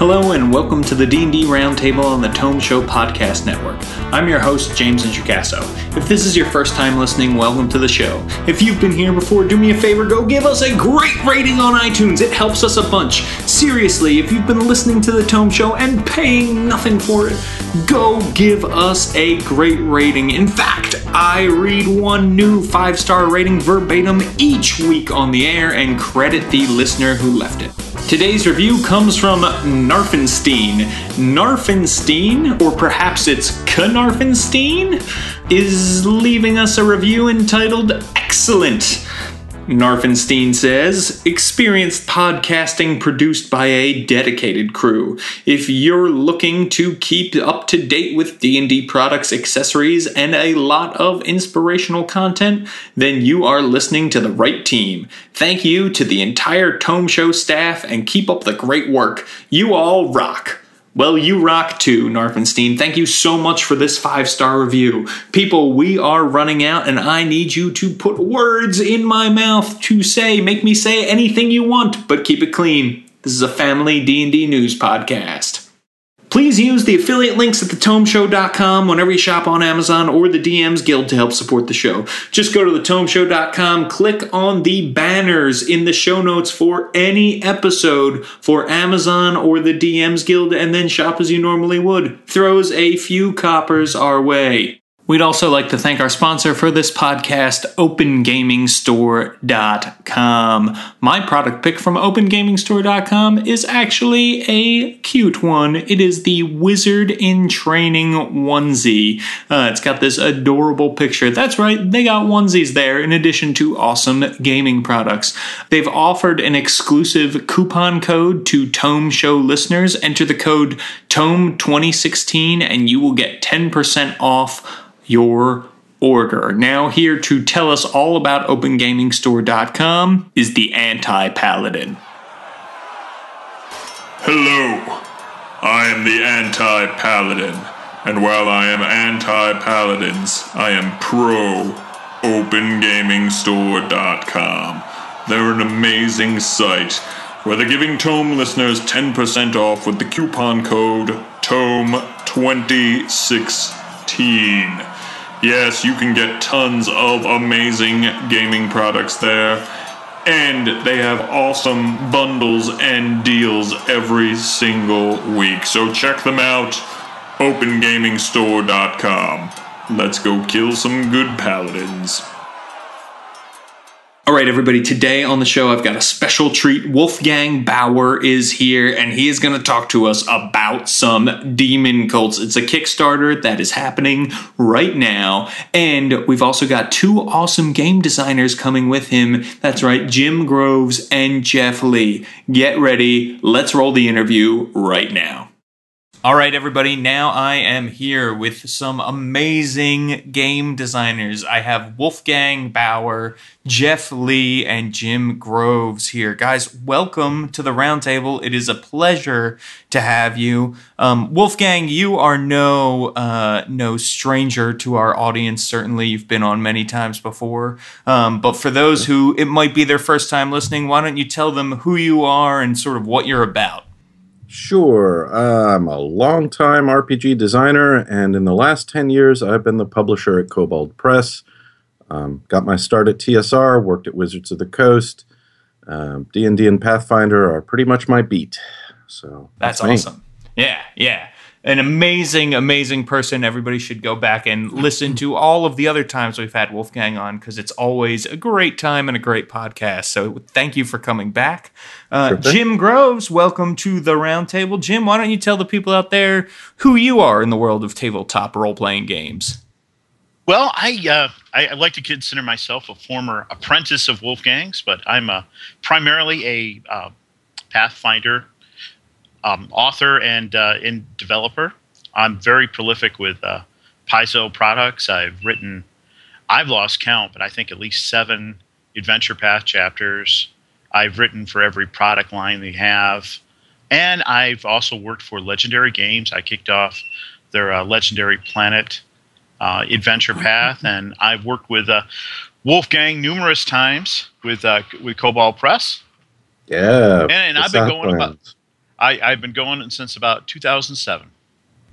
Hello and welcome to the D&D Roundtable on the Tome Show Podcast Network. I'm your host, James Introcaso. If this is your first time listening, welcome to the show. If you've been here before, do me a favor, go give us a great rating on iTunes. It helps us a bunch. Seriously, if you've been listening to the Tome Show and paying nothing for it, go give us a great rating. In fact, I read one new five-star rating verbatim each week on the air and credit the listener who left it. Today's review comes from Narfenstein. Narfenstein, or perhaps it's Knarfenstein, is leaving us a review entitled Excellent. Narfenstein says, experienced podcasting produced by a dedicated crew. If you're looking to keep up to date with D&D products, accessories, and a lot of inspirational content, then you are listening to the right team. Thank you to the entire Tome Show staff and keep up the great work. You all rock. Well, you rock too, Narfenstein. Thank you so much for this five star review. People, we are running out, and I need you to put words in my mouth to say, make me say anything you want, but keep it clean. This is a family D&D news podcast. Please use the affiliate links at thetomeshow.com whenever you shop on Amazon or the DMs Guild to help support the show. Just go to thetomeshow.com, click on the banners in the show notes for any episode for Amazon or the DMs Guild, and then shop as you normally would. Throws a few coppers our way. We'd also like to thank our sponsor for this podcast, OpenGamingStore.com. My product pick from OpenGamingStore.com is actually a cute one. It is the Wizard in Training onesie. Uh, it's got this adorable picture. That's right, they got onesies there in addition to awesome gaming products. They've offered an exclusive coupon code to Tome Show listeners. Enter the code TOME2016 and you will get 10% off your order. Now, here to tell us all about OpenGamingStore.com is the Anti Paladin. Hello, I am the Anti Paladin, and while I am anti Paladins, I am pro OpenGamingStore.com. They're an amazing site where they're giving Tome listeners 10% off with the coupon code TOME2016. Yes, you can get tons of amazing gaming products there. And they have awesome bundles and deals every single week. So check them out. OpenGamingStore.com. Let's go kill some good paladins. All right, everybody, today on the show, I've got a special treat. Wolfgang Baur is here, and he is going to talk to us about some demon cults. It's a Kickstarter that is happening right now, and we've also got two awesome game designers coming with him. That's right, Jim Groves and Jeff Lee. Get ready. Let's roll the interview right now. All right, everybody. Now I am here with some amazing game designers. I have Wolfgang Baur, Jeff Lee, and Jim Groves here. Guys, welcome to the roundtable. It is a pleasure to have you. Um, Wolfgang, you are no uh, no stranger to our audience. Certainly, you've been on many times before. Um, but for those who it might be their first time listening, why don't you tell them who you are and sort of what you're about? Sure. I'm a long-time RPG designer, and in the last 10 years, I've been the publisher at Kobold Press. Um, got my start at TSR, worked at Wizards of the Coast. Um, D&D and Pathfinder are pretty much my beat. So that's, that's awesome. Yeah, yeah an amazing, amazing person. Everybody should go back and listen to all of the other times we've had Wolfgang on because it's always a great time and a great podcast. So thank you for coming back. Uh, sure Jim Groves, welcome to the roundtable. Jim, why don't you tell the people out there who you are in the world of tabletop role playing games? Well, I, uh, I, I like to consider myself a former apprentice of Wolfgang's, but I'm a, primarily a uh, Pathfinder um, author and uh, in developer. I'm very prolific with uh, Paizo products. I've written, I've lost count, but I think at least seven Adventure Path chapters. I've written for every product line they have. And I've also worked for Legendary Games. I kicked off their uh, Legendary Planet uh, Adventure Path, and I've worked with uh, Wolfgang numerous times with uh, with Kobold Press. Yeah, and, and I've been going about I, I've been going since about 2007.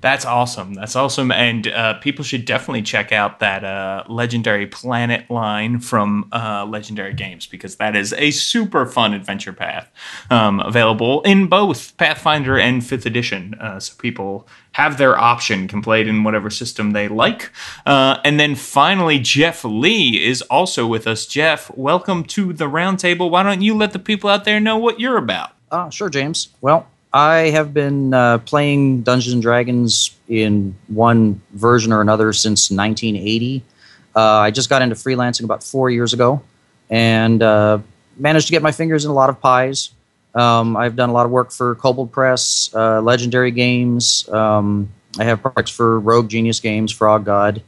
That's awesome. That's awesome. And uh, people should definitely check out that uh, Legendary Planet line from uh, Legendary Games because that is a super fun adventure path um, available in both Pathfinder and 5th edition. Uh, so people have their option, can play it in whatever system they like. Uh, and then finally, Jeff Lee is also with us. Jeff, welcome to the roundtable. Why don't you let the people out there know what you're about? Uh, sure, James. Well, I have been uh, playing Dungeons and Dragons in one version or another since 1980. Uh, I just got into freelancing about four years ago and uh, managed to get my fingers in a lot of pies. Um, I've done a lot of work for Kobold Press, uh, Legendary Games. Um, I have projects for Rogue Genius Games, Frog God.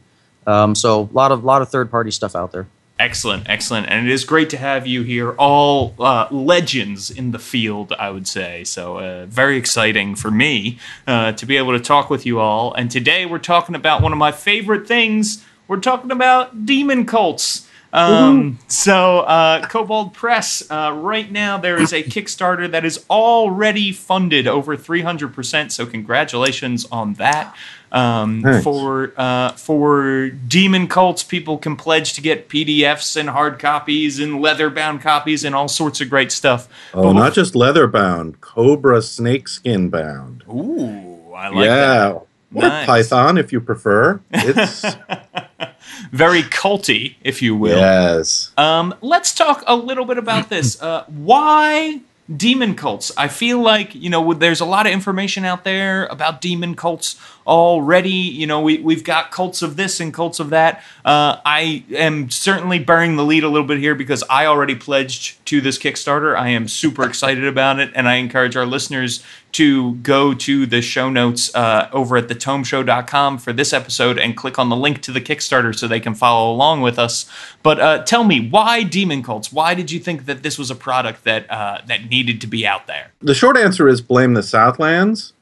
Um, so a lot of lot of third party stuff out there. Excellent, excellent, and it is great to have you here. All uh, legends in the field, I would say. So uh, very exciting for me uh, to be able to talk with you all. And today we're talking about one of my favorite things. We're talking about demon cults. Um, so, uh, Kobold Press, uh, right now there is a Kickstarter that is already funded over 300%. So, congratulations on that. Um, for uh, for demon cults, people can pledge to get PDFs and hard copies and leather bound copies and all sorts of great stuff. Oh, But not just leather bound, cobra snakeskin bound. Ooh, I like yeah. that. Or Nice. python if you prefer. It's Very culty, if you will. yes. Um, let's talk a little bit about this. Uh, why demon cults? I feel like you know there's a lot of information out there about demon cults already. You know, we we've got cults of this and cults of that. Uh, I am certainly bearing the lead a little bit here because I already pledged to this Kickstarter. I am super excited about it, and I encourage our listeners to go to the show notes uh, over at thetomeshow.com for this episode and click on the link to the Kickstarter so they can follow along with us. But uh, tell me, why demon cults? Why did you think that this was a product that uh, that needed to be out there? The short answer is blame the Southlands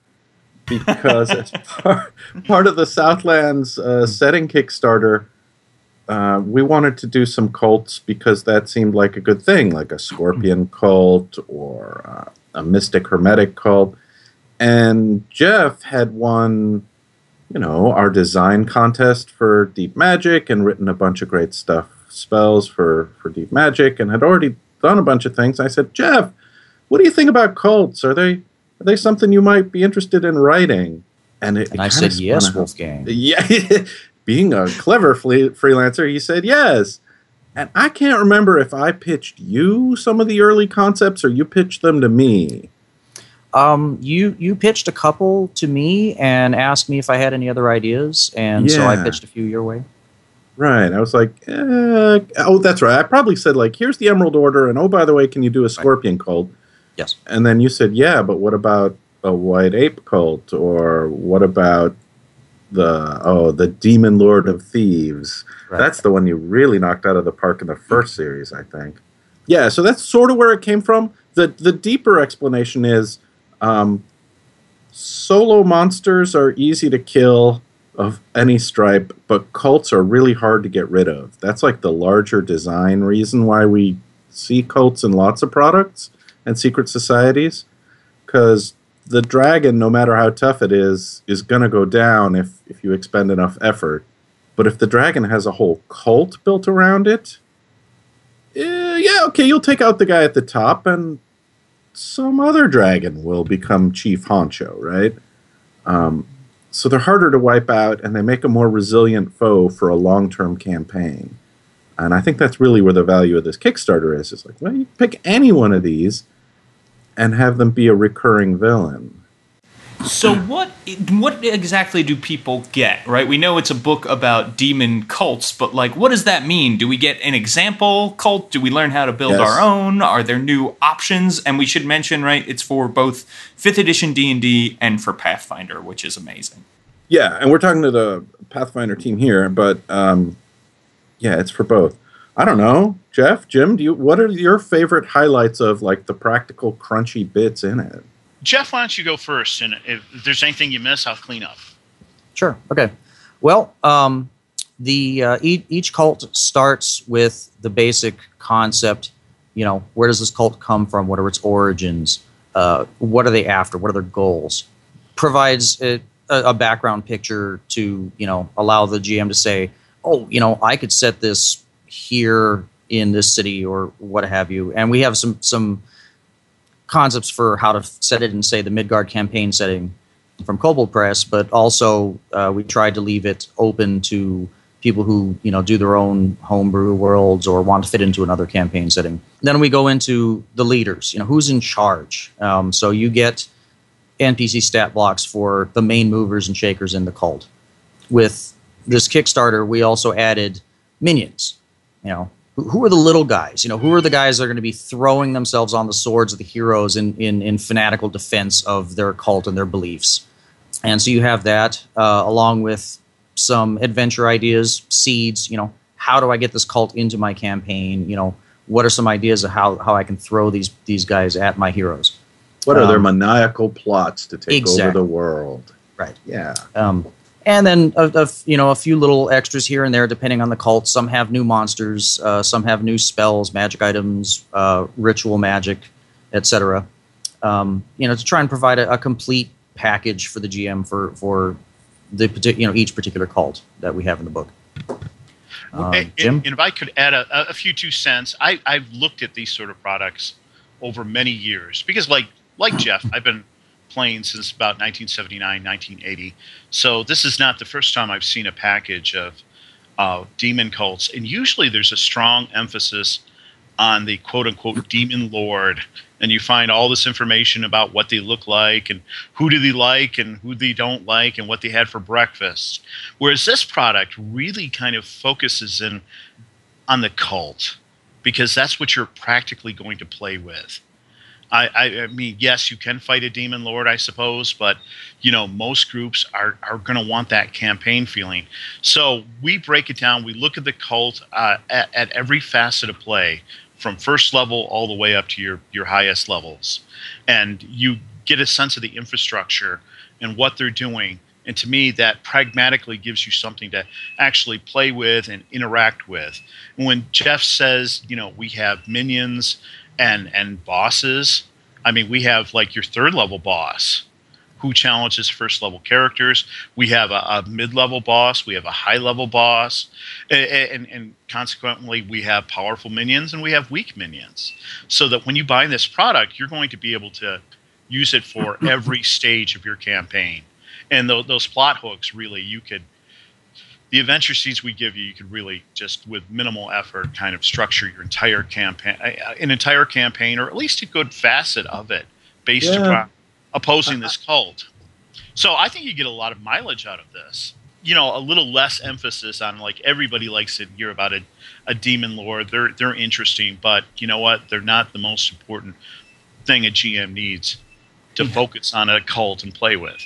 because as part, part of the Southlands uh, setting Kickstarter, uh, we wanted to do some cults because that seemed like a good thing, like a scorpion cult or uh, a mystic hermetic cult. And Jeff had won, you know, our design contest for Deep Magic and written a bunch of great stuff, spells for, for Deep Magic, and had already done a bunch of things. I said, Jeff, what do you think about cults? Are they are they something you might be interested in writing? And, it, And it I said, yes. Wolfgang. Yeah, being a clever fle- freelancer, he said yes. And I can't remember if I pitched you some of the early concepts or you pitched them to me. Um, you you pitched a couple to me and asked me if I had any other ideas, and so I pitched a few your way. Right. I was like, eh, oh, that's right. I probably said, like, here's the Emerald Order, and oh, by the way, can you do a scorpion cult? Yes. And then you said, yeah, but what about a white ape cult? Or what about the, oh, the Demon Lord of Thieves? Right. That's the one you really knocked out of the park in the first series, I think. Yeah, so that's sort of where it came from. The, the deeper explanation is um, solo monsters are easy to kill of any stripe, but cults are really hard to get rid of. That's like the larger design reason why we see cults in lots of products and secret societies. Because the dragon, no matter how tough it is, is going to go down if, if you expend enough effort. But if the dragon has a whole cult built around it, eh, yeah, okay, you'll take out the guy at the top and some other dragon will become chief honcho, right? Um, so they're harder to wipe out and they make a more resilient foe for a long term campaign. And I think that's really where the value of this Kickstarter is. It's like, well, you pick any one of these and have them be a recurring villain. So what what exactly do people get? Right, we know it's a book about demon cults, but like, what does that mean? Do we get an example cult? Do we learn how to build Yes. our own? Are there new options? And we should mention, right, it's for both fifth edition D and D and for Pathfinder, which is amazing. Yeah, and we're talking to the Pathfinder team here, but um, yeah, it's for both. I don't know, Jeff, Jim. Do you? What are your favorite highlights of like the practical crunchy bits in it? Jeff, why don't you go first? And if there's anything you miss, I'll clean up. Sure. Okay. Well, um, the uh, each, each cult starts with the basic concept. You know, where does this cult come from? What are its origins? uh, what are they after? What are their goals? Provides a, a background picture to you know allow the GM to say, oh, you know, I could set this here in this city or what have you. And we have some some concepts for how to set it in, say, the Midgard campaign setting from Kobold Press, but also uh, we tried to leave it open to people who you know do their own homebrew worlds or want to fit into another campaign setting. Then we go into the leaders. You know, who's in charge? Um, so you get NPC stat blocks for the main movers and shakers in the cult. With this Kickstarter, we also added minions. You know, who are the little guys? You know, who are the guys that are going to be throwing themselves on the swords of the heroes in, in, in fanatical defense of their cult and their beliefs? And so you have that, uh, along with some adventure ideas, seeds. You know, how do I get this cult into my campaign? You know, what are some ideas of how, how I can throw these these guys at my heroes? What are um, their maniacal plots to take exactly. over the world? Right. Yeah. Um, and then a, a, you know a few little extras here and there depending on the cult. Some have new monsters uh, some have new spells magic items uh, ritual magic etc um, you know to try and provide a, a, complete package for the gm for for the you know each particular cult that we have in the book. Um, and, Jim? And, if I could add a, a few two cents, I, I've looked at these sort of products over many years because, like like Jeff, I've been playing since about 1979, 1980. So this is not the first time I've seen a package of uh, demon cults, and usually there's a strong emphasis on the quote unquote demon lord and you find all this information about what they look like and who do they like and who they don't like and what they had for breakfast whereas this product really kind of focuses in on the cult because that's what you're practically going to play with I, I, I mean, yes, you can fight a demon lord, I suppose, but you know, most groups are are going to want that campaign feeling. So we break it down. We look at the cult uh, at, at every facet of play, from first level all the way up to your your highest levels, and you get a sense of the infrastructure and what they're doing. And to me, that pragmatically gives you something to actually play with and interact with. When Jeff says, you know, we have minions and and bosses. I mean, we have like your third level boss who challenges first level characters. We have a, a mid level boss. We have a high level boss, and, and, and, consequently, we have powerful minions and we have weak minions. So that when you buy this product, you're going to be able to use it for every stage of your campaign. And th- those plot hooks, really, you could the adventure seeds we give you, you could really just with minimal effort kind of structure your entire campaign, an entire campaign, or at least a good facet of it based yeah. upon opposing this cult. So I think you get a lot of mileage out of this. You know, a little less emphasis on like everybody likes to hear about a, a demon lord. They're they're interesting, but you know what? They're not the most important thing a GM needs to focus on a cult and play with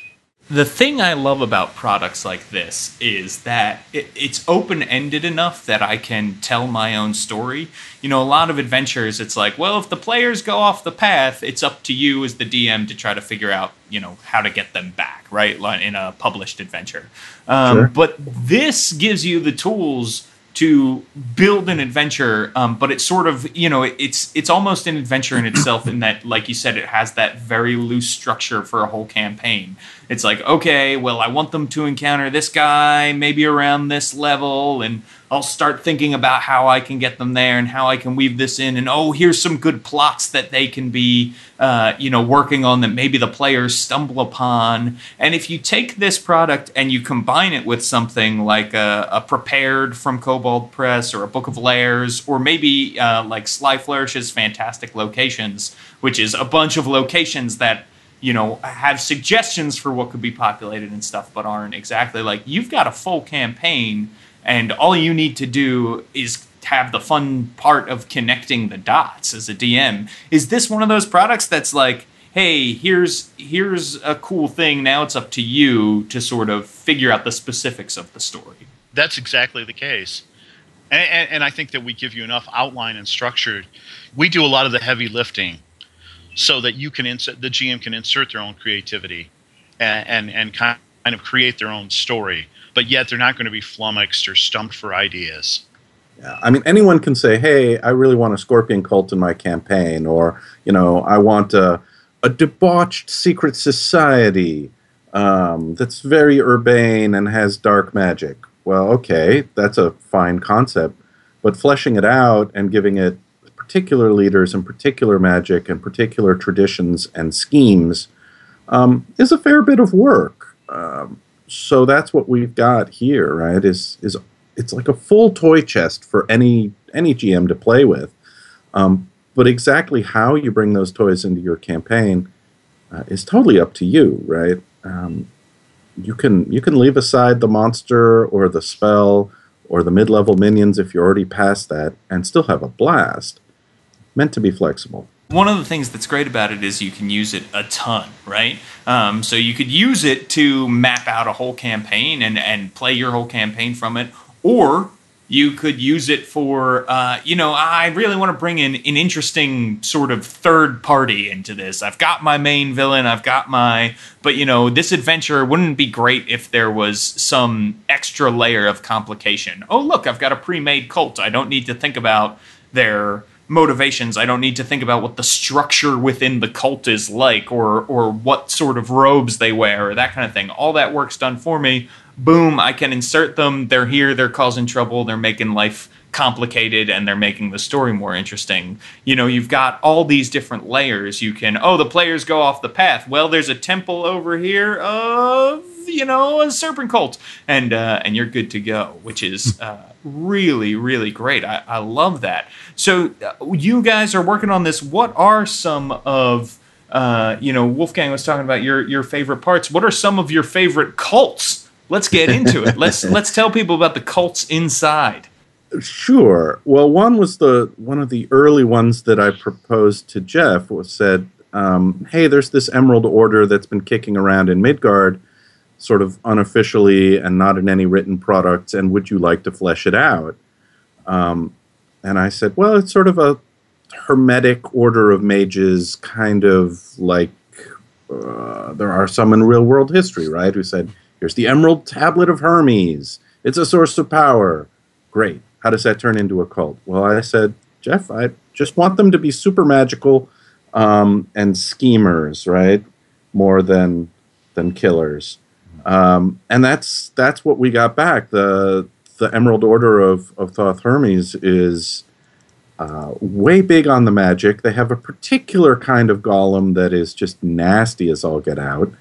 the thing I love about products like this is that it, it's open ended enough that I can tell my own story. You know, a lot of adventures, it's like, well, if the players go off the path, it's up to you as the DM to try to figure out, you know, how to get them back, right? In a published adventure. Um, sure. But this gives you the tools to build an adventure um, but it's sort of you know it's it's almost an adventure in itself in that like you said it has that very loose structure for a whole campaign. It's like okay well i want them to encounter this guy maybe around this level and I'll start thinking about how I can get them there and how I can weave this in. And oh, here's some good plots that they can be, uh, you know, working on that maybe the players stumble upon. And if you take this product and you combine it with something like a, a prepared from Kobold Press or a Book of Lairs, or maybe uh, like Sly Flourish's Fantastic Locations, which is a bunch of locations that you know have suggestions for what could be populated and stuff but aren't exactly like you've got a full campaign and all you need to do is have the fun part of connecting the dots as a DM. Is this one of those products that's like, hey, here's here's a cool thing. Now it's up to you to sort of figure out the specifics of the story. That's exactly the case. And, and, and I think that we give you enough outline and structure. We do a lot of the heavy lifting so that you can insert the GM can insert their own creativity and, and, and kind of create their own story but yet they're not going to be flummoxed or stumped for ideas. Yeah, I mean, anyone can say, "Hey, I really want a scorpion cult in my campaign," or you know, "I want a a debauched secret society um, that's very urbane and has dark magic. Well, okay, that's a fine concept, but fleshing it out and giving it particular leaders and particular magic and particular traditions and schemes um, is a fair bit of work. Um, so that's what we've got here, right? Is is it's like a full toy chest for any any GM to play with. Um, but exactly how you bring those toys into your campaign uh, is totally up to you, right? Um, you can you can leave aside the monster or the spell or the mid-level minions if you're already past that and still have a blast. Meant to be flexible one of the things that's great about it is you can use it a ton, right? Um, so you could use it to map out a whole campaign and, and play your whole campaign from it, or you could use it for, uh, you know, I really want to bring in an interesting sort of third party into this. I've got my main villain, I've got my, but you know, this adventure wouldn't be great if there was some extra layer of complication. Oh, look, I've got a pre made cult. I don't need to think about their motivations. I don't need to think about what the structure within the cult is like or or what sort of robes they wear or that kind of thing. All that work's done for me. Boom, I can insert them. They're here, they're causing trouble, they're making life complicated and they're making the story more interesting. You know, you've got all these different layers. You can oh, the players go off the path. Well, there's a temple over here of you know a serpent cult, and uh, and you're good to go, which is uh, really really great. I, I love that. So uh, you guys are working on this. What are some of uh, you know Wolfgang was talking about your your favorite parts. What are some of your favorite cults? Let's get into it. let's let's tell people about the cults inside. Sure. Well, one was the one of the early ones that I proposed to Jeff was said, um, "Hey, there's this Emerald Order that's been kicking around in Midgard sort of unofficially and not in any written products, and would you like to flesh it out? Um, and I said, well, it's sort of a hermetic order of mages, kind of like uh, there are some in real world history, right? Who said, here's the Emerald Tablet of Hermes. It's a source of power. Great. How does that turn into a cult? Well, I said, Jeff, I just want them to be super magical um, and schemers, right? More than than killers. Um, and that's that's what we got back. The the Emerald Order of, of Thoth Hermes is uh, way big on the magic. They have a particular kind of golem that is just nasty as all get out.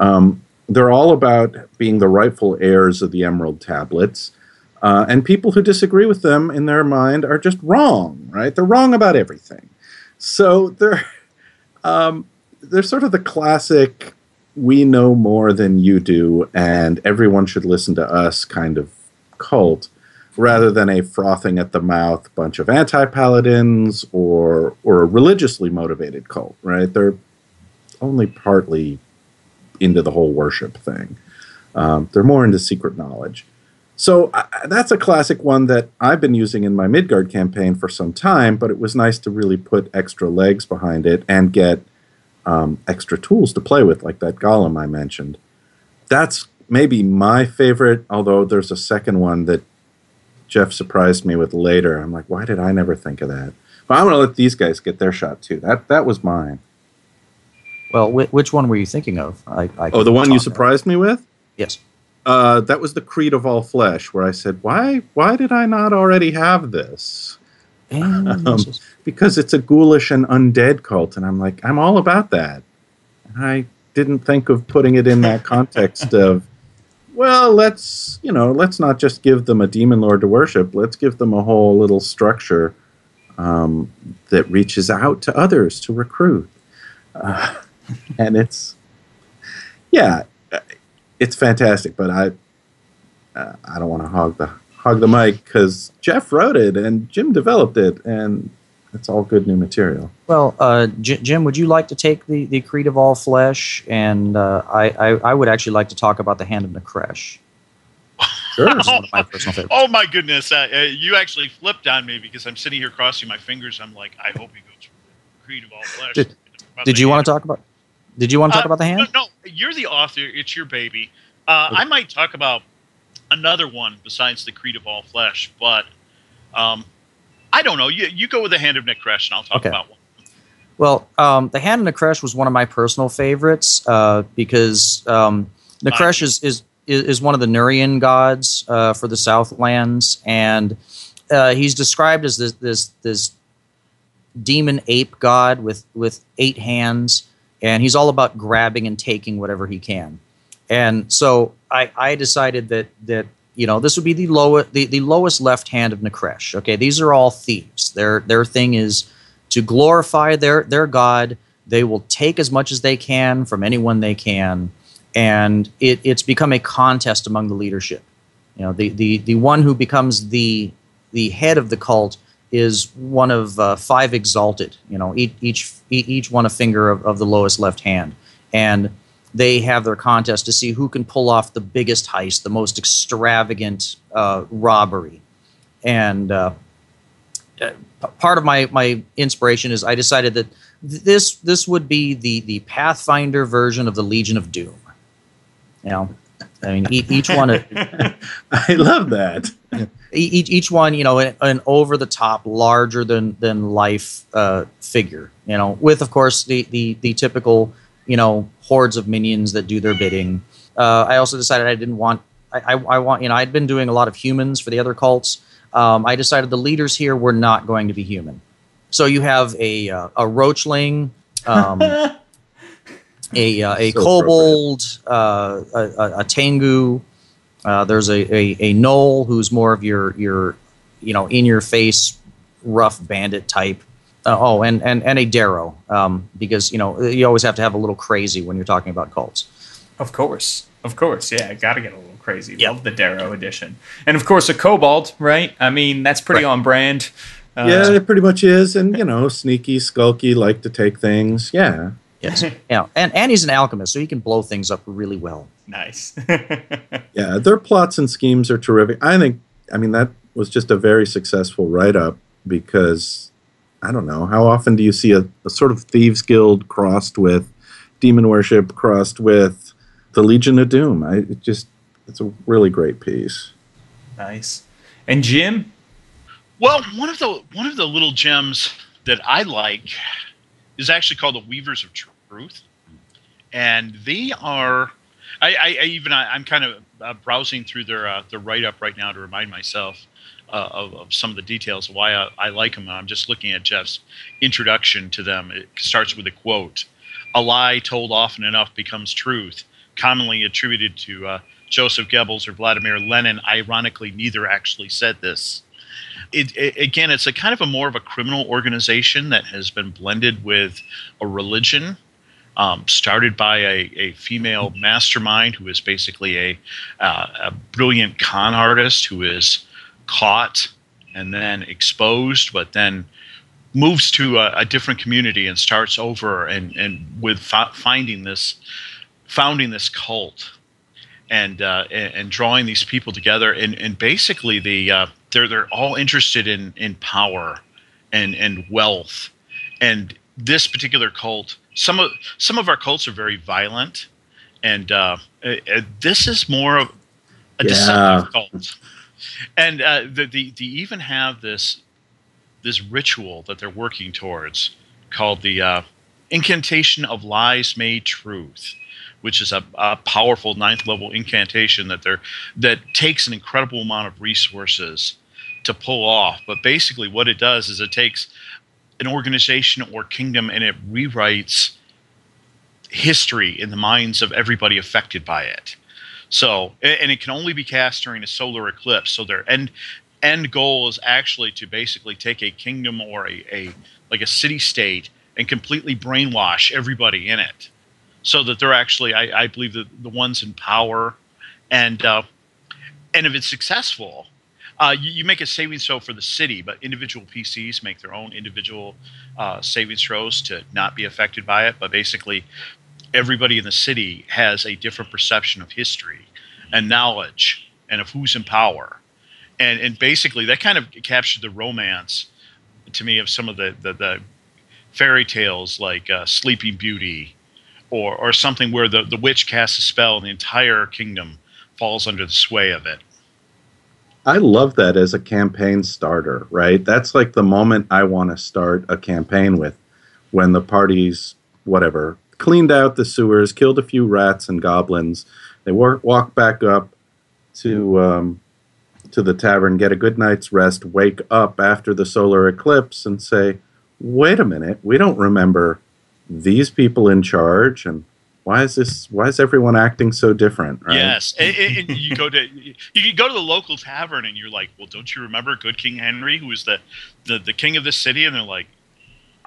Um, they're all about being the rightful heirs of the Emerald Tablets. Uh, and people who disagree with them in their mind are just wrong, right? They're wrong about everything. So they're um, they're sort of the classic we know more than you do, and everyone should listen to us kind of cult, rather than a frothing at the mouth bunch of anti paladins or or a religiously motivated cult. Right? They're only partly into the whole worship thing. Um, they're more into secret knowledge. So uh, that's a classic one that I've been using in my Midgard campaign for some time, but it was nice to really put extra legs behind it and get um, extra tools to play with, like that golem I mentioned. That's maybe my favorite, although there's a second one that Jeff surprised me with later. I'm like, why did I never think of that? But I'm going to let these guys get their shot too. That that was mine. Well, wh- which one were you thinking of? I, I oh, the one you surprised me with? Yes. Uh, that was the Creed of All Flesh, where I said, "Why? Why did I not already have this?" Um, because it's a ghoulish and undead cult, and I'm like, I'm all about that. And I didn't think of putting it in that context of, well, let's you know, let's not just give them a demon lord to worship. Let's give them a whole little structure um, that reaches out to others to recruit, uh, and it's yeah, it's fantastic. But I uh, I don't want to hog the hog the mic because Jeff wrote it and Jim developed it, and it's all good new material. Well, uh, J- Jim, would you like to take the, the Creed of All Flesh? And uh, I, I, I, would actually like to talk about the Hand of Nakresh. Sure. oh, my oh, my goodness. Uh, uh, you actually flipped on me because I'm sitting here crossing my fingers. I'm like, I hope he goes Creed of All Flesh. Did, did you want to talk about Did you want to talk uh, about the hand? No, you're the author. It's your baby. Uh, okay. I might talk about another one besides the Creed of All Flesh, but um, I don't know. You, you go with the Hand of Nakresh, and I'll talk okay. about one. Well, um, the Hand of Nakresh was one of my personal favorites uh, because um, is, is is one of the Nurian gods uh, for the Southlands, and uh, he's described as this this this demon ape god with with eight hands, and he's all about grabbing and taking whatever he can. And so I, I decided that that you know this would be the lowest the, the lowest left hand of Nakresh. Okay, these are all thieves. Their their thing is to glorify their their god. They will take as much as they can from anyone they can, and it, it's become a contest among the leadership. You know, the the the one who becomes the the head of the cult is one of uh, five exalted. You know, each each each one a finger of, of the lowest left hand, and they have their contest to see who can pull off the biggest heist, the most extravagant uh, robbery, and uh, uh part of my my inspiration is I decided that this this would be the the Pathfinder version of the Legion of Doom. You know, I mean, each one. Of, I love that. Each, each one, you know, an, an over the top, larger than than life uh, figure. You know, with of course the the the typical, you know, hordes of minions that do their bidding. Uh, I also decided I didn't want. I, I, I, want you know I'd been doing a lot of humans for the other cults. Um, I decided the leaders here were not going to be human. So you have a uh, a roachling. Um, a uh, a so kobold, uh, a, a, a, tengu. Uh, there's a, a a gnoll who's more of your your you know in your face rough bandit type. Uh, oh, and and and a Derro, um, because you know you always have to have a little crazy when you're talking about cults. Of course, of course, yeah, got to get a little crazy. Yep. Love the Derro edition, and of course a Kobold, right? I mean that's pretty right. on brand. Uh, yeah, it pretty much is, and you know, sneaky, skulky, like to take things. Yeah, Yes. yeah. And, and he's an alchemist, so he can blow things up really well. Nice. yeah, their plots and schemes are terrific. I think, I mean, that was just a very successful write up because, I don't know, how often do you see a, a sort of Thieves Guild crossed with demon worship, crossed with the Legion of Doom? I it just, it's a really great piece. Nice. And Jim? Well, one of the one of the little gems that I like is actually called the Weavers of Truth, and they are. I, I, I even I, am kind of uh, browsing through their uh, their write up right now to remind myself uh, of, of, some of the details of why I, I like them. I'm just looking at Jeff's introduction to them. It starts with a quote: "A lie told often enough becomes truth." Commonly attributed to uh, Joseph Goebbels or Vladimir Lenin. Ironically, neither actually said this it, it, again, it's a kind of a more of a criminal organization that has been blended with a religion. Um, started by a, a, female mastermind who is basically a, uh, a brilliant con artist who is caught and then exposed, but then moves to a, a different community and starts over and, and with fi- finding this, founding this cult and, uh, and, and drawing these people together. And, and basically the, uh, they're they're all interested in in power and and wealth and this particular cult some of some of our cults are very violent and uh, uh, uh this is more of a yeah. deceptive cult and uh, the, the, they even have this this ritual that they're working towards called the uh, incantation of lies made truth which is a, a, powerful ninth level incantation that they're that takes an incredible amount of resources to pull off. But basically, what it does is it takes an organization or kingdom and it rewrites history in the minds of everybody affected by it. So, and it can only be cast during a solar eclipse. So their end end goal is actually to basically take a kingdom or a, a like a city state and completely brainwash everybody in it so that they're actually, I, I believe, the, the ones in power. And uh, and if it's successful, uh, you, you, make a savings throw for the city, but individual PCs make their own individual uh, savings throws to not be affected by it. But basically, everybody in the city has a different perception of history and knowledge and of who's in power. And, and basically, that kind of captured the romance to me of some of the, the, the fairy tales like uh, Sleeping Beauty or or something where the, the witch casts a spell and the entire kingdom falls under the sway of it. I love that as a campaign starter, right? That's like the moment I want to start a campaign with. when the parties, whatever, cleaned out the sewers, killed a few rats and goblins. They walk, walk back up to um, to the tavern, get a good night's rest, wake up after the solar eclipse, and say, "Wait a minute, we don't remember these people in charge, and why is this? Why is everyone acting so different?" Right? Yes, and- and you go to you go to the local tavern and you're like, well, don't you remember Good King Henry, who was the the, the king of the city? And they're like,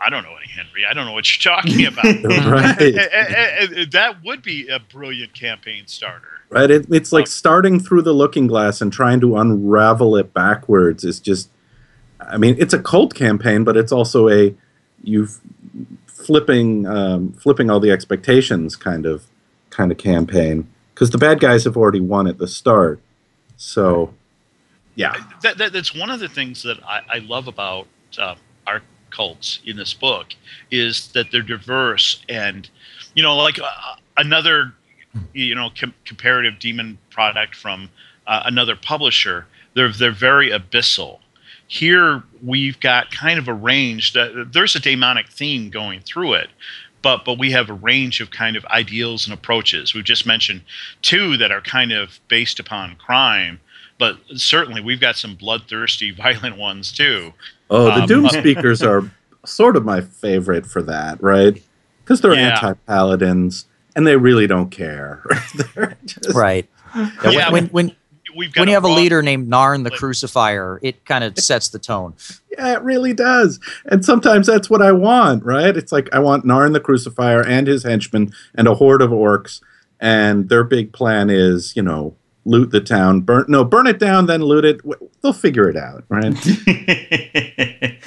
I don't know any Henry. I don't know what you're talking about. right. And- and- and that would be a brilliant campaign starter. Right. It, it's like starting through the looking glass and trying to unravel it backwards is just. I mean, it's a cult campaign, but it's also a you've flipping um, flipping all the expectations kind of kind of campaign because the bad guys have already won at the start. So, yeah, that, that that's one of the things that I, I love about uh, our cults in this book is that they're diverse and you know like uh, another you know com- comparative demon product from uh, another publisher they're they're very abyssal. Here we've got kind of a range that there's a demonic theme going through it but but we have a range of kind of ideals and approaches. We've just mentioned two that are kind of based upon crime but certainly we've got some bloodthirsty violent ones too Oh, the Um, Doom Speakers are sort of my favorite for that, right? Because they're Yeah. anti paladins and they really don't care. Just- Right. Yeah, when- Yeah, when when, we've got when you have a leader named Narn the Crucifier, it kind of sets the tone. Yeah, it really does. And sometimes that's what I want, right? It's like I want Narn the Crucifier and his henchmen and a horde of orcs, and their big plan is, you know, loot the town, burn no, burn it down, then loot it. They'll figure it out, right?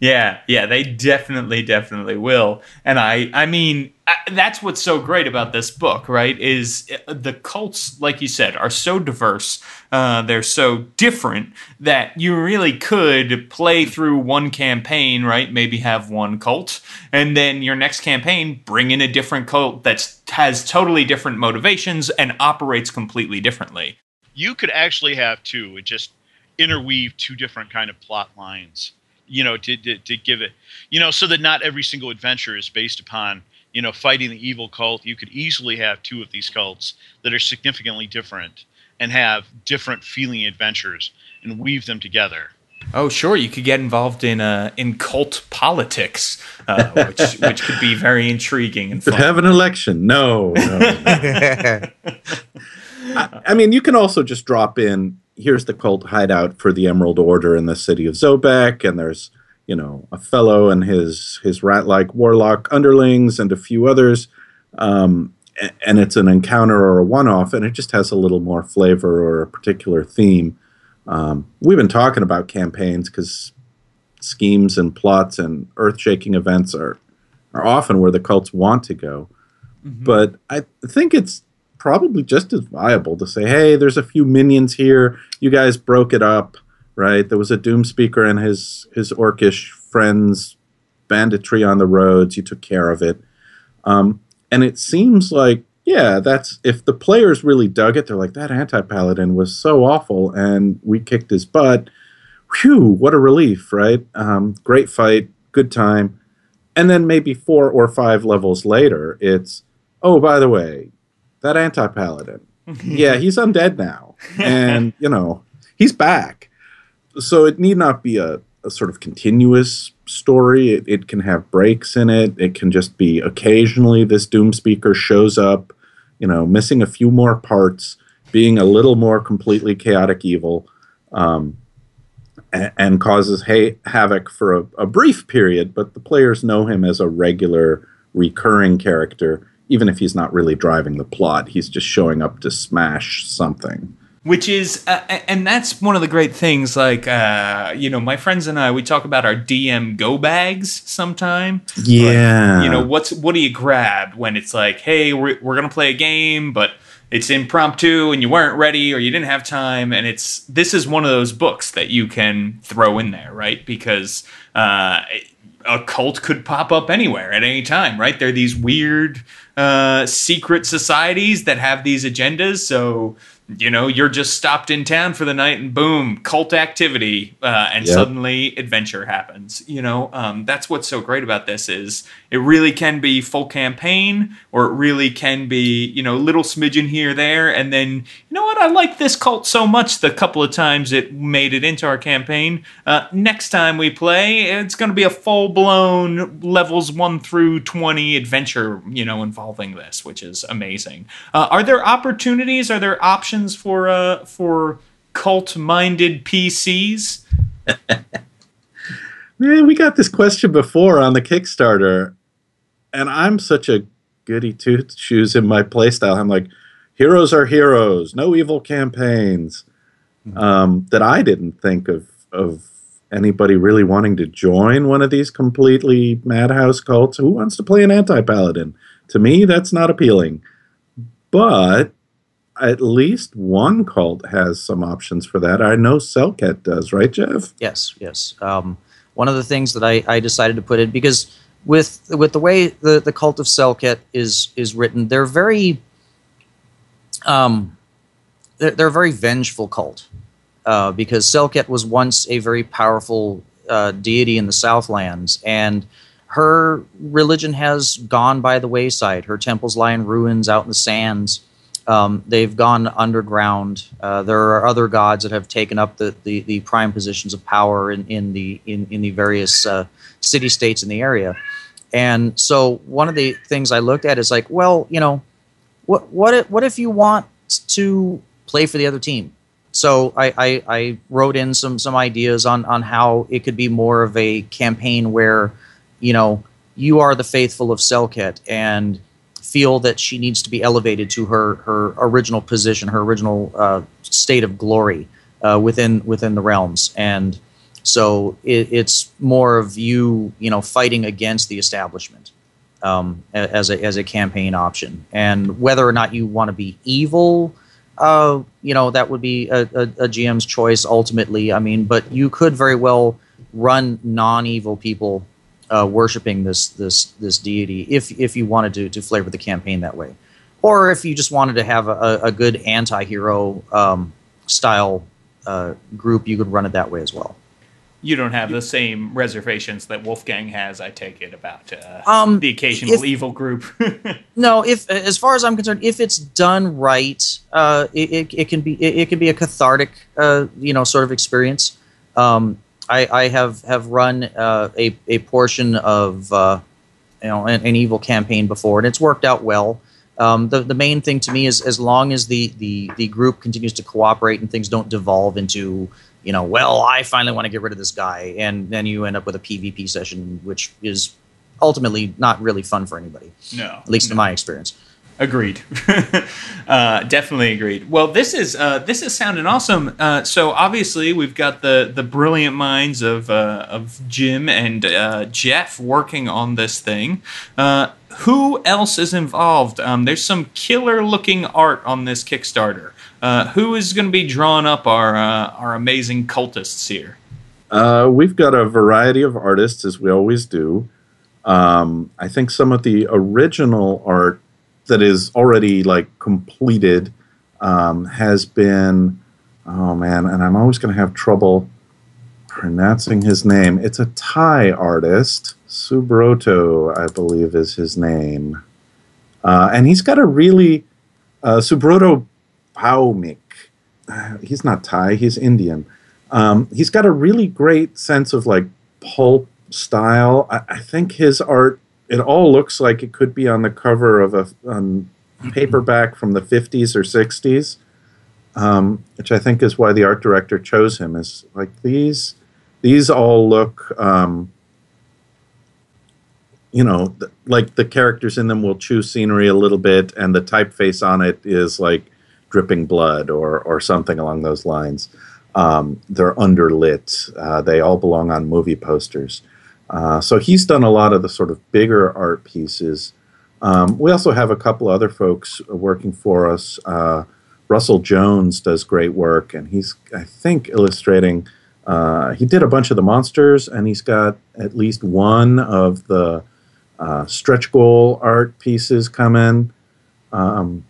yeah, yeah, they definitely, definitely will. And I, I mean, that's what's so great about this book, right? Is uh, the cults, like you said, are so diverse. Uh, they're so different that you really could play through one campaign, right? Maybe have one cult, and then your next campaign bring in a different cult that has totally different motivations and operates completely differently. you could actually have two and just interweave two different kind of plot lines you know to, to, to give it you know so that not every single adventure is based upon you know fighting the evil cult you could easily have two of these cults that are significantly different and have different feeling adventures and weave them together Oh, sure. You could get involved in uh, in cult politics, uh, which which could be very intriguing and fun. have an election. No, no. I, I mean, you can also just drop in. Here's the cult hideout for the Emerald Order in the city of Zobeck, and there's you know a fellow and his his rat-like warlock underlings and a few others, um, and it's an encounter or a one-off, and it just has a little more flavor or a particular theme. Um, we've been talking about campaigns because schemes and plots and earth-shaking events are are often where the cults want to go. But I think it's probably just as viable to say, hey, there's a few minions here. You guys broke it up, right? There was a Doom Speaker and his his orcish friends, banditry on the roads. You took care of it. Um, and it seems like, yeah, that's if the players really dug it, they're like, that anti paladin was so awful and we kicked his butt. Whew, what a relief, right? Um, great fight, good time. And then maybe four or five levels later, it's, oh, by the way, that anti paladin, yeah, he's undead now. And, you know, he's back. So it need not be a, a sort of continuous story. It, it can have breaks in it. It can just be occasionally this Doom Speaker shows up, you know, missing a few more parts, being a little more completely chaotic evil. Um, a- and causes ha- havoc for a, a brief period, but the players know him as a regular, recurring character, even if he's not really driving the plot. He's just showing up to smash something. Which is uh, and that's one of the great things like uh, you know my friends and i we talk about our dm go bags sometime Yeah. you know what's what do you grab when it's like hey we're, we're gonna play a game but it's impromptu and you weren't ready or you didn't have time and it's this is one of those books that you can throw in there right because uh, a cult could pop up anywhere at any time right they're these weird uh, secret societies that have these agendas. So you know you're just stopped in town for the night and boom cult activity uh, and Yep. suddenly adventure happens you know? Um, that's what's so great about this is it really can be full campaign or it really can be you know little smidgen here there and then you know what i like this cult so much the couple of times it made it into our campaign. Uh, next time we play it's going to be a full-blown levels 1 through 20 adventure you know involving this which is amazing. Uh, are there opportunities? Are there options for uh, for cult-minded pcs Man, we got this question before on the Kickstarter, and I'm such a goody two shoes in my playstyle. I'm like, heroes are heroes, no evil campaigns. Um, that I didn't think of of anybody really wanting to join one of these completely madhouse cults. Who wants to play an anti paladin? To me, that's not appealing. But at least one cult has some options for that. I know Selket does, right, Jeff? Yes, yes. Um, one of the things that I, I decided to put in because with with the way the, the cult of Selket is is written, they're very um, they're, they're a very vengeful cult uh, because Selket was once a very powerful uh, deity in the Southlands, and her religion has gone by the wayside. Her temples lie in ruins out in the sands. Um, they've gone underground. Uh, there are other gods that have taken up the, the, the prime positions of power in, in the in, in the various uh, city states in the area. And so one of the things I looked at is like, well, you know, what what if, what if you want to play for the other team? So I, I, I wrote in some some ideas on on how it could be more of a campaign where, you know, you are the faithful of Selket and feel that she needs to be elevated to her her original position, her original uh, state of glory uh, within within the realms, and so it, it's more of you you know fighting against the establishment um, as a as a campaign option, and whether or not you want to be evil. Uh, you know that would be a, a, a GM's choice ultimately. I mean, but you could very well run non-evil people uh, worshiping this this this deity if if you wanted to to flavor the campaign that way, or if you just wanted to have a, a good anti-hero um, style uh, group, you could run it that way as well. you don't have the same reservations that Wolfgang has, I take it, about uh, Um, the occasional if- evil group. No, if as far as I'm concerned, if it's done right, uh, it, it, it can be it, it can be a cathartic, uh, you know, sort of experience. Um, I, I have have run uh, a a portion of uh, you know an, an evil campaign before, and it's worked out well. Um, the the main thing to me is as long as the the the group continues to cooperate and things don't devolve into you know, well, I finally want to get rid of this guy, and then you end up with a PvP session, which is ultimately not really fun for anybody no, at least in my experience. Agreed. uh, definitely agreed. Well, this is uh, this is sounding awesome. Uh, so obviously we've got the the brilliant minds of uh, of Jim and uh, Jeff working on this thing. Uh, who else is involved? Um, there's some killer looking art on this Kickstarter. Who is going to be drawing up our our amazing cultists here? We've got a variety of artists, as we always do. Um, I think some of the original art that is already like completed um, has been, oh man, and I'm always going to have trouble pronouncing his name. It's a Thai artist, Subroto, I believe is his name, uh, and he's got a really uh, Subroto Bhaumik. He's not Thai, he's Indian. Um, he's got a really great sense of like pulp style. I, I think his art, it all looks like it could be on the cover of a um, paperback from the 50s or 60s, um, which I think is why the art director chose him. Is like these, these all look, um, you know, th- like the characters in them will chew scenery a little bit, and the typeface on it is like dripping blood or or something along those lines. Um, they're underlit. Uh, they all belong on movie posters. Uh, so he's done a lot of the sort of bigger art pieces. Um, we also have a couple other folks working for us. Uh, Russell Jones does great work, and he's, I think, illustrating. Uh, he did a bunch of the monsters, and he's got at least one of the Uh, stretch goal art pieces come in. Um,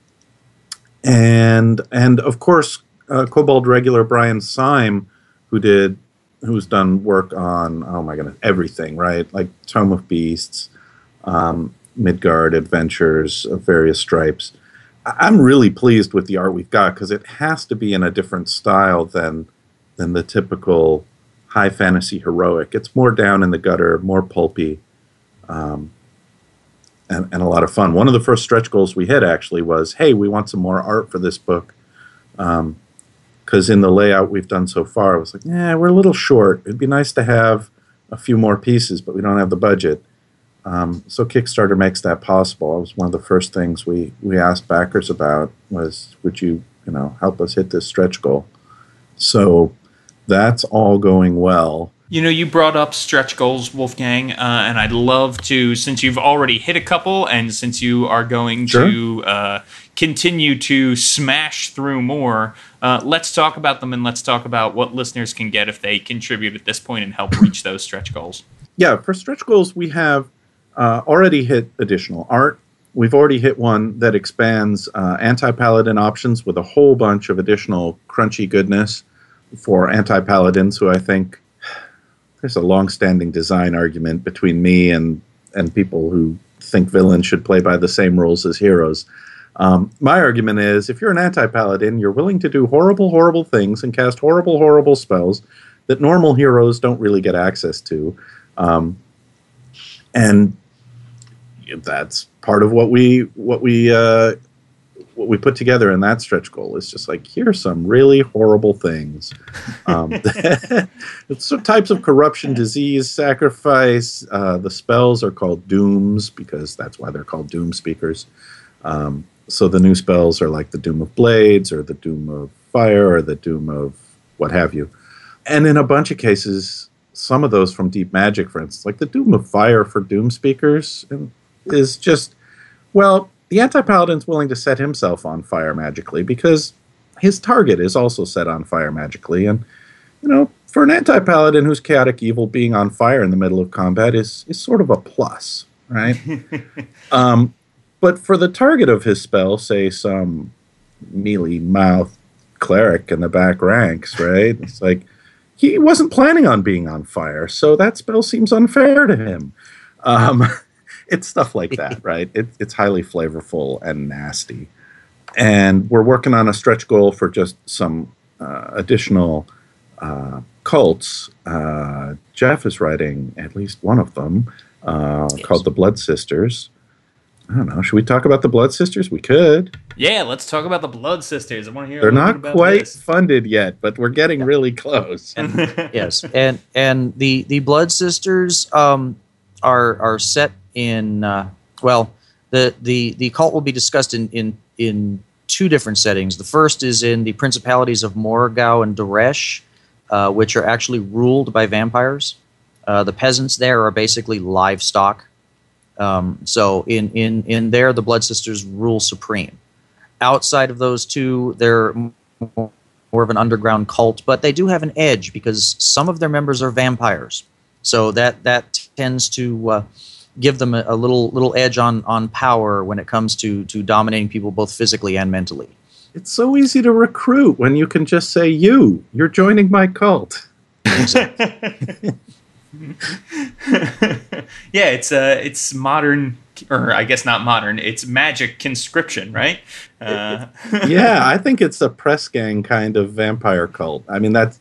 and and of course, uh, Kobold regular Brian Syme, who did who's done work on oh my goodness everything right like Tome of Beasts, um, Midgard Adventures of various stripes. I'm really pleased with the art we've got because it has to be in a different style than than the typical high fantasy heroic. It's more down in the gutter, more pulpy, um, and, and a lot of fun. One of the first stretch goals we hit actually was, hey, we want some more art for this book. Because in the layout we've done so far, it was like, yeah, we're a little short. It'd be nice to have a few more pieces, but we don't have the budget. Um, so Kickstarter makes that possible. It was one of the first things we, we asked backers about was, would you, you know, help us hit this stretch goal? So that's all going well. You know, you brought up stretch goals, Wolfgang, uh, and I'd love to, since you've already hit a couple, and since you are going Sure. to uh, continue to smash through more, uh, let's talk about them and let's talk about what listeners can get if they contribute at this point and help reach those stretch goals. yeah, for stretch goals, we have uh, already hit additional art. We've already hit one that expands uh, anti paladin options with a whole bunch of additional crunchy goodness for anti paladins, who I think there's a long standing design argument between me and, and people who think villains should play by the same rules as heroes. Um, my argument is if you're an anti paladin, you're willing to do horrible, horrible things and cast horrible, horrible spells that normal heroes don't really get access to. Um, and that's part of what we what we uh, what we put together in that stretch goal is just like here's some really horrible things. Um, some types of corruption, disease, sacrifice. Uh, the spells are called dooms because that's why they're called doom speakers. Um, so the new spells are like the doom of blades or the doom of fire or the doom of what have you. And in a bunch of cases, some of those from Deep Magic, for instance, like the Doom of Fire for Doom Speakers, is just, well, the anti paladin's willing to set himself on fire magically because his target is also set on fire magically. And, you know, for an anti paladin who's chaotic evil, being on fire in the middle of combat is, is sort of a plus, right? um, but for the target of his spell, say some mealy mouth cleric in the back ranks, right? It's like he wasn't planning on being on fire, so that spell seems unfair to him. Um, it's stuff like that, right? It, it's highly flavorful and nasty. And we're working on a stretch goal for just some uh, additional uh, cults. Uh, Jeff is writing at least one of them uh, Yes. called the Blood Sisters. I don't know. Should we talk about the Blood Sisters? We could. Yeah, let's talk about the Blood Sisters. I want to hear. They're little not bit about quite this. funded yet, but we're getting really close. yes, and and the the Blood Sisters um, are are set in uh, well the the the cult will be discussed in in in two different settings. The first is in the principalities of Morgau and Doresh, uh, which are actually ruled by vampires. Uh, the peasants there are basically livestock. Um, so in in in there, the Blood Sisters rule supreme. Outside of those two, they're more of an underground cult, but they do have an edge because some of their members are vampires. So that that tends to uh, give them a, a little little edge on on power when it comes to to dominating people both physically and mentally. It's so easy to recruit when you can just say, You, you're joining my cult. yeah, it's uh, it's modern, or I guess not modern. It's magic conscription, right? Uh, yeah, I think it's a press gang kind of vampire cult. I mean, that's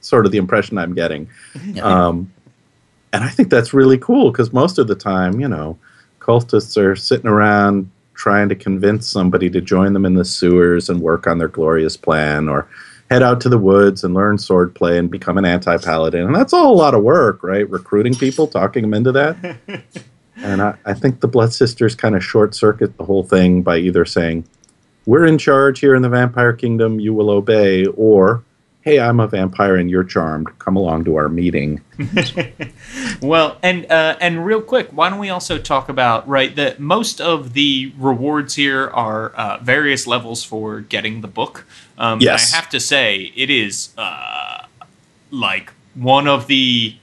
sort of the impression I'm getting. Um, and I think that's really cool because most of the time, you know, cultists are sitting around trying to convince somebody to join them in the sewers and work on their glorious plan or head out to the woods and learn swordplay and become an anti paladin. And that's all a lot of work, right? Recruiting people, talking them into that. and I, I think the Blood Sisters kind of short circuit the whole thing by either saying, we're in charge here in the vampire kingdom, you will obey, or hey, I'm a vampire and you're charmed, come along to our meeting. Well, and uh, and real quick, why don't we also talk about right that most of the rewards here are uh, various levels for getting the book. Um, Yes. I have to say it is uh, like one of the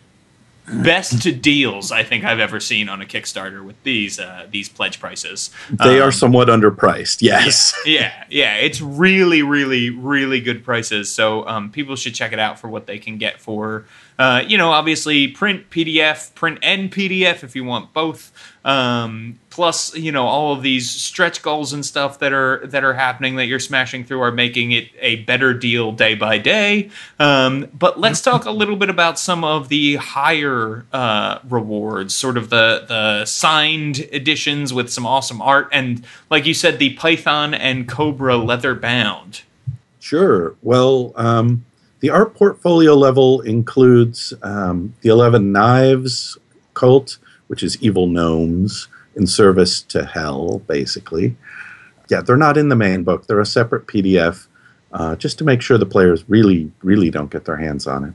best deals I think I've ever seen on a Kickstarter with these uh, these pledge prices. They Um, are somewhat underpriced. Yes. yeah, yeah, it's really, really, really good prices. So um, people should check it out for what they can get for, uh, you know, obviously print, PDF, print and PDF if you want both. Um, plus, you know, all of these stretch goals and stuff that are that are happening that you're smashing through are making it a better deal day by day. Um, but let's talk a little bit about some of the higher uh, rewards, sort of the the signed editions with some awesome art, and like you said, the Python and Cobra leather bound. Sure. Well, um, the art portfolio level includes um, the 11 Knives cult, which is evil gnomes in service to hell, basically. Yeah, they're not in the main book, they're a separate PDF uh, just to make sure the players really, really don't get their hands on it.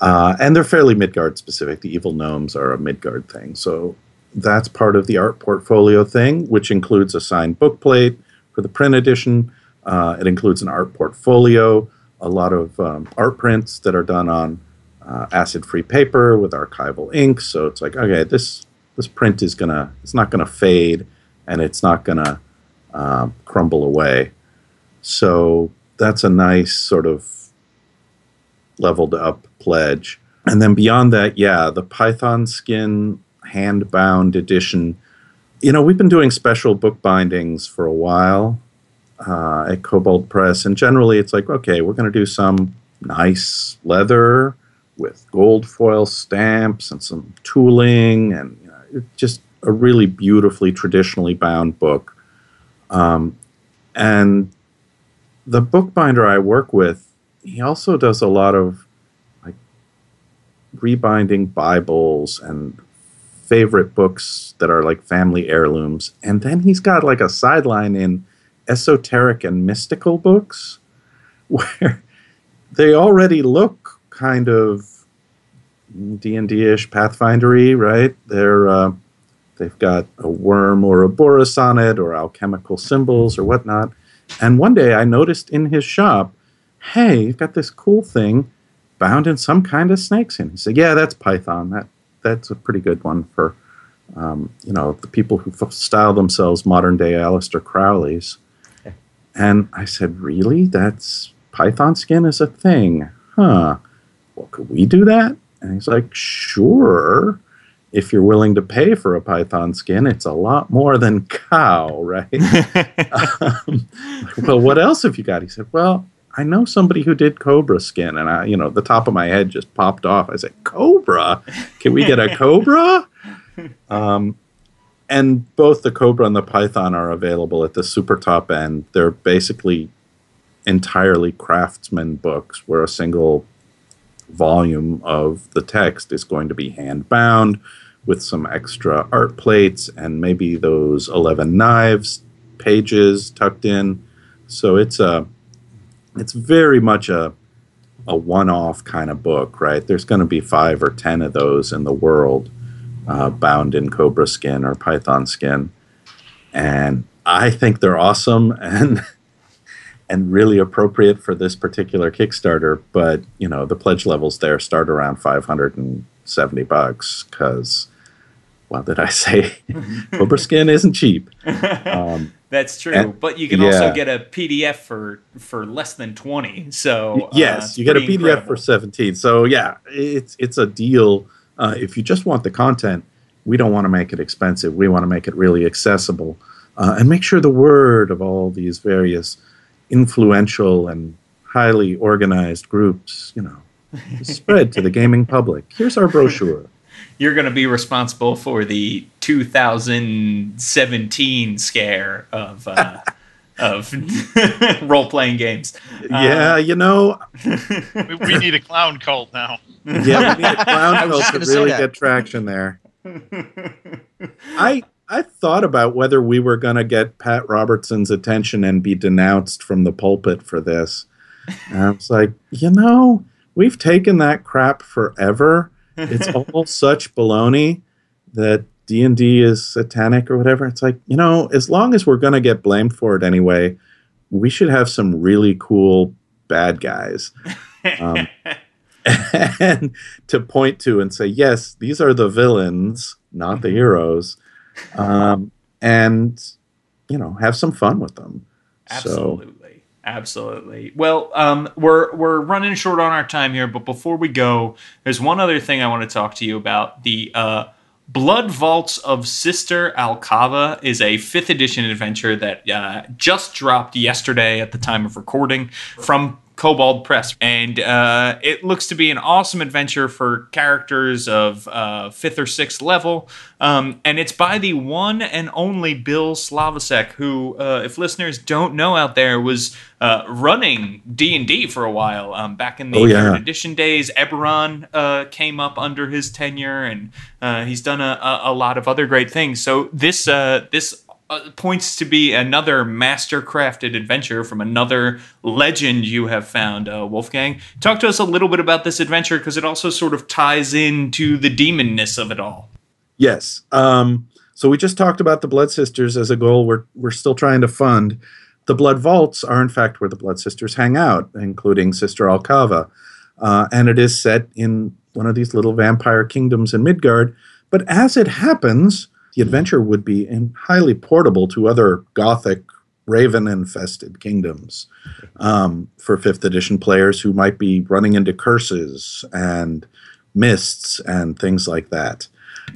Uh, and they're fairly Midgard specific. The evil gnomes are a Midgard thing. So that's part of the art portfolio thing, which includes a signed book plate for the print edition. Uh, it includes an art portfolio, a lot of um, art prints that are done on uh, acid-free paper with archival ink. So it's like, okay, this this print is gonna, it's not gonna fade, and it's not gonna uh, crumble away. So that's a nice sort of leveled up pledge. And then beyond that, yeah, the Python skin hand bound edition. You know, we've been doing special book bindings for a while uh, at Kobold Press, and generally it's like, okay, we're going to do some nice leather with gold foil stamps and some tooling, and you know, just a really beautifully traditionally bound book. Um, and the bookbinder I work with, he also does a lot of like rebinding Bibles and favorite books that are like family heirlooms. And then he's got like a sideline in esoteric and mystical books where they already look kind of D&D-ish Pathfindery, right? They're uh, they've got an ouroboros on it or alchemical symbols or whatnot. And one day I noticed in his shop, hey, you've got this cool thing bound in some kind of snakeskin. He said, yeah, that's Python. That that's a pretty good one for um, you know the people who style themselves modern day Aleister Crowleys. And I said, really? That's Python skin is a thing, huh? Well, could we do that? And he's like, sure. If you're willing to pay for a Python skin, it's a lot more than cow, right? um, well, what else have you got? He said, well, I know somebody who did cobra skin, and I, you know, the top of my head just popped off. I said, "Cobra? Can we get a cobra?" um, and both the cobra and the python are available at the super top end. They're basically entirely craftsman books, where a single volume of the text is going to be hand bound with some extra art plates and maybe those 11 knives pages tucked in. So it's a it's very much a a one-off kind of book, right? There's going to be five or ten of those in the world, uh, bound in cobra skin or python skin, and I think they're awesome and and really appropriate for this particular Kickstarter. But you know, the pledge levels there start around 570 bucks because. Well, did I say cobra skin isn't cheap? Um, That's true, And- but you can yeah. also get a PDF for for less than twenty. So uh, yes, it's you get a PDF incredible. for 17. So yeah, it's it's a deal. Uh, if you just want the content, we don't want to make it expensive. We want to make it really accessible, uh, and make sure the word of all these various influential and highly organized groups, you know, spread to the gaming public. Here's our brochure. You're going to be responsible for the 2017 scare of uh, of role playing games. yeah, uh, you know, we, we need a clown cult now. yeah, we need a clown I cult to really get traction there. I I thought about whether we were going to get Pat Robertson's attention and be denounced from the pulpit for this. And I was like, you know, we've taken that crap forever. It's all such baloney that D and D is satanic or whatever. It's like, you know, as long as we're going to get blamed for it anyway, we should have some really cool bad guys. Um, and to point to and say, yes, these are the villains, not the heroes, um, and you know, have some fun with them. Absolutely. So, Absolutely. Well, um, we're we're running short on our time here, but before we go, there's one other thing I want to talk to you about. The uh, Blood Vaults of Sister Alkava is a fifth edition adventure that uh, just dropped yesterday at the time of recording from Kobold Press, and uh, it looks to be an awesome adventure for characters of uh, fifth or sixth level. Um, and it's by the one and only Bill Slavicsek, who, uh, if listeners don't know out there, was uh, running D and D for a while. Um, back in the oh, yeah. edition days, Eberron uh, came up under his tenure, and uh, he's done a, a, a, lot of other great things. So this this uh, points to be another master crafted adventure from another legend you have found, uh, Wolfgang. Talk to us a little bit about this adventure because it also sort of ties into the demonness of it all. Yes. Um, so we just talked about the Blood Sisters as a goal we're, we're still trying to fund. The Blood Vaults are, in fact, where the Blood Sisters hang out, including Sister Alkava. Uh, and it is set in one of these little vampire kingdoms in Midgard. But as it happens, the adventure would be highly portable to other Gothic raven infested kingdoms um, for fifth edition players who might be running into curses and mists and things like that.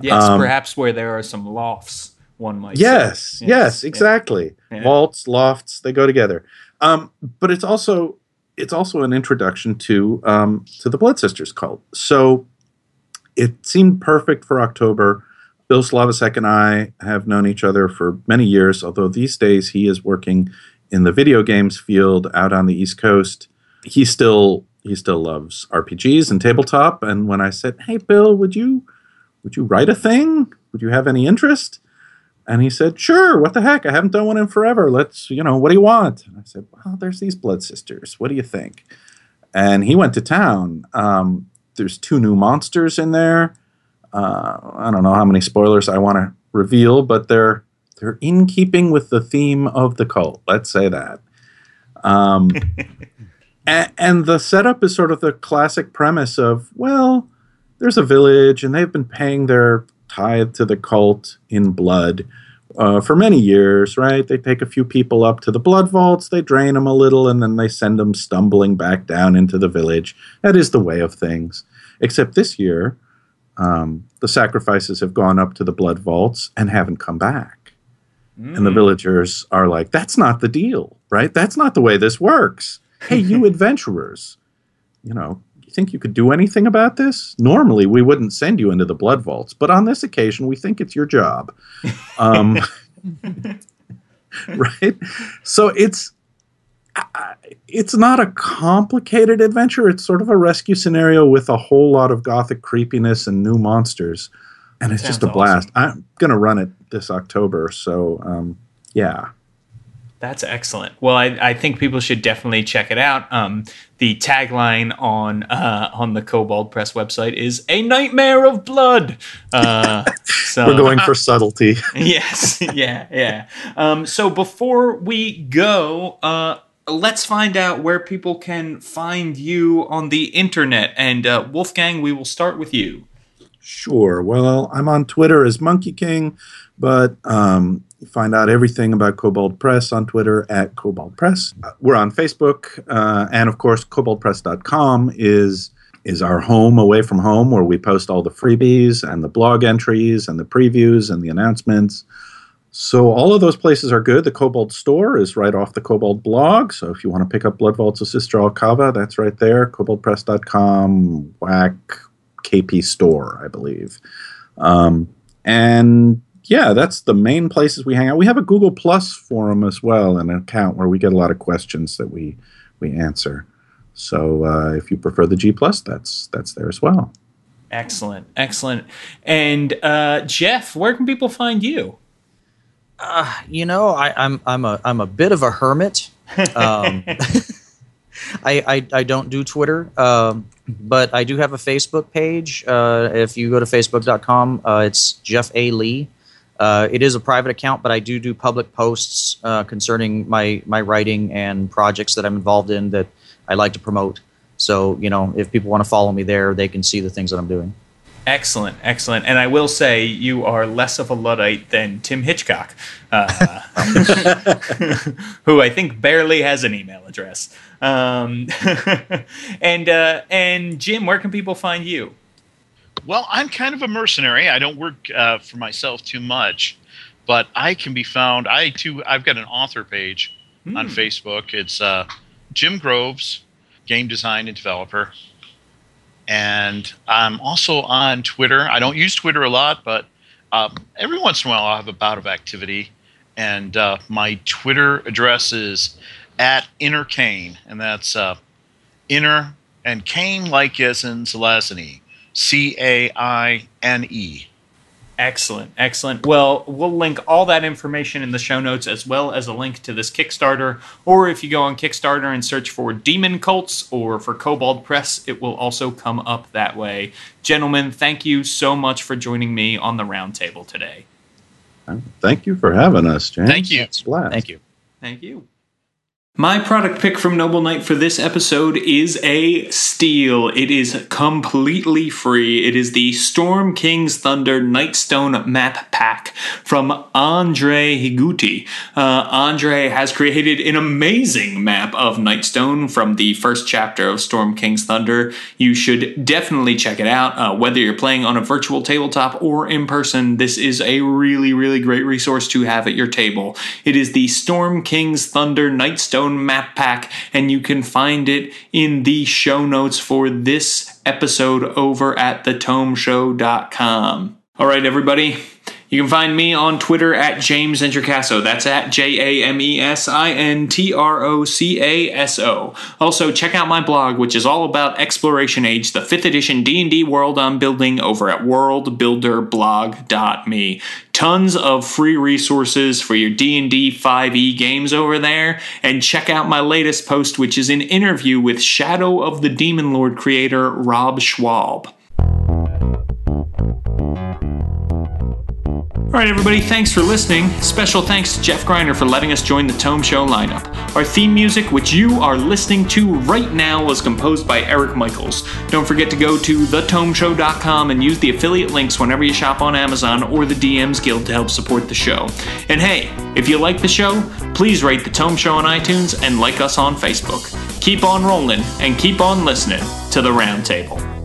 Yes, um, perhaps where there are some lofts, one might yes, say. Yes, yes, exactly. Yeah. Vaults, lofts, they go together. Um, but it's also it's also an introduction to um, to the Blood Sisters cult. So it seemed perfect for October Bill Slavicsek and I have known each other for many years, although these days he is working in the video games field out on the East Coast. He still he still loves RPGs and tabletop. And when I said, "Hey, Bill, would you would you write a thing? Would you have any interest?" And he said, "Sure. What the heck? I haven't done one in forever. Let's you know what do you want?" And I said, "Well, there's these Blood Sisters. What do you think?" And he went to town. Um, there's two new monsters in there uh, I don't know how many spoilers I want to reveal, but they're they're in keeping with the theme of the cult. Let's say that. Um, and, and the setup is sort of the classic premise of well, there's a village and they've been paying their tithe to the cult in blood. Uh, for many years, right? They take a few people up to the blood vaults, they drain them a little, and then they send them stumbling back down into the village. That is the way of things. Except this year, um, the sacrifices have gone up to the blood vaults and haven't come back. Mm. And the mm. villagers are like, that's not the deal, right? That's not the way this works. Hey, you adventurers, you know, you think you could do anything about this? Normally, we wouldn't send you into the blood vaults, but on this occasion, we think it's your job. Um, right? So it's it's not a complicated adventure. It's sort of a rescue scenario with a whole lot of gothic creepiness and new monsters, and it's Sounds just a blast. Awesome. I'm gonna run it this October, so um, yeah. That's excellent. Well, I, I, think people should definitely check it out. Um, the tagline on uh, on the Kobold Press website is "A Nightmare of Blood." Uh, so we're going for subtlety. yes, yeah, yeah. Um, so before we go, uh, let's find out where people can find you on the internet. And uh, Wolfgang, we will start with you. Sure. Well, I'm on Twitter as Monkey King, but um, find out everything about Kobold Press on Twitter at Kobold Press. We're on Facebook, uh, and of course, KoboldPress.com is is our home away from home, where we post all the freebies and the blog entries and the previews and the announcements. So all of those places are good. The Kobold store is right off the Kobold blog. So if you want to pick up Blood Vaults of Sister Alkava, that's right there. KoboldPress.com, whack KP store, I believe. Um, and yeah, that's the main places we hang out. We have a Google Plus forum as well, an account where we get a lot of questions that we we answer. So uh, if you prefer the G Plus, that's that's there as well. Excellent, excellent. And uh, Jeff, where can people find you? Uh, you know, I, am I'm, I'm a I'm a bit of a hermit. Um, I, I, I don't do Twitter, um, but I do have a Facebook page. Uh, if you go to facebook.com, uh, it's Jeff A Lee. Uh, it is a private account, but I do do public posts uh, concerning my my writing and projects that I'm involved in that I like to promote. So you know, if people want to follow me there, they can see the things that I'm doing. Excellent, excellent. And I will say you are less of a Luddite than Tim Hitchcock, uh, who I think barely has an email address. Um, and uh, and Jim, where can people find you? Well, I'm kind of a mercenary. I don't work uh, for myself too much, but I can be found. I too. I've got an author page Hmm. on Facebook. It's uh, Jim Groves, game design and developer. And I'm also on Twitter. I don't use Twitter a lot, but um, every once in a while I'll have a bout of activity. And uh, my Twitter address is at Inner Caine, and that's uh, Inner and Caine like as in Zelazny, C A I N E. Excellent, excellent. Well, we'll link all that information in the show notes as well as a link to this Kickstarter. Or if you go on Kickstarter and search for Demon Cults or for Kobold Press, it will also come up that way. Gentlemen, thank you so much for joining me on the roundtable today. Thank you for having us, James. Thank you. It's a blast. Thank you. Thank you. My product pick from Noble Knight for this episode is a steal. It is completely free. It is the Storm King's Thunder Nightstone map pack from Andre Higuti. Uh, Andre has created an amazing map of Nightstone from the first chapter of Storm King's Thunder. You should definitely check it out. Uh, whether you're playing on a virtual tabletop or in person, this is a really, really great resource to have at your table. It is the Storm King's Thunder Nightstone map pack, and you can find it in the show notes for this episode over at thetomeshow.com. All right, everybody. You can find me on Twitter at James Introcaso. That's at J A M E S I N T R O C A S O. Also, check out my blog, which is all about Exploration Age, the 5th edition D&D world I'm building over at worldbuilderblog.me. Tons of free resources for your D&D 5e games over there, and check out my latest post, which is an interview with Shadow of the Demon Lord creator Rob Schwalb. All right, everybody, thanks for listening. Special thanks to Jeff Greiner for letting us join the Tome Show lineup. Our theme music, which you are listening to right now, was composed by Eric Michaels. Don't forget to go to thetomeshow.com and use the affiliate links whenever you shop on Amazon or the DMs Guild to help support the show. And hey, if you like the show, please rate the Tome Show on iTunes and like us on Facebook. Keep on rolling and keep on listening to the Roundtable.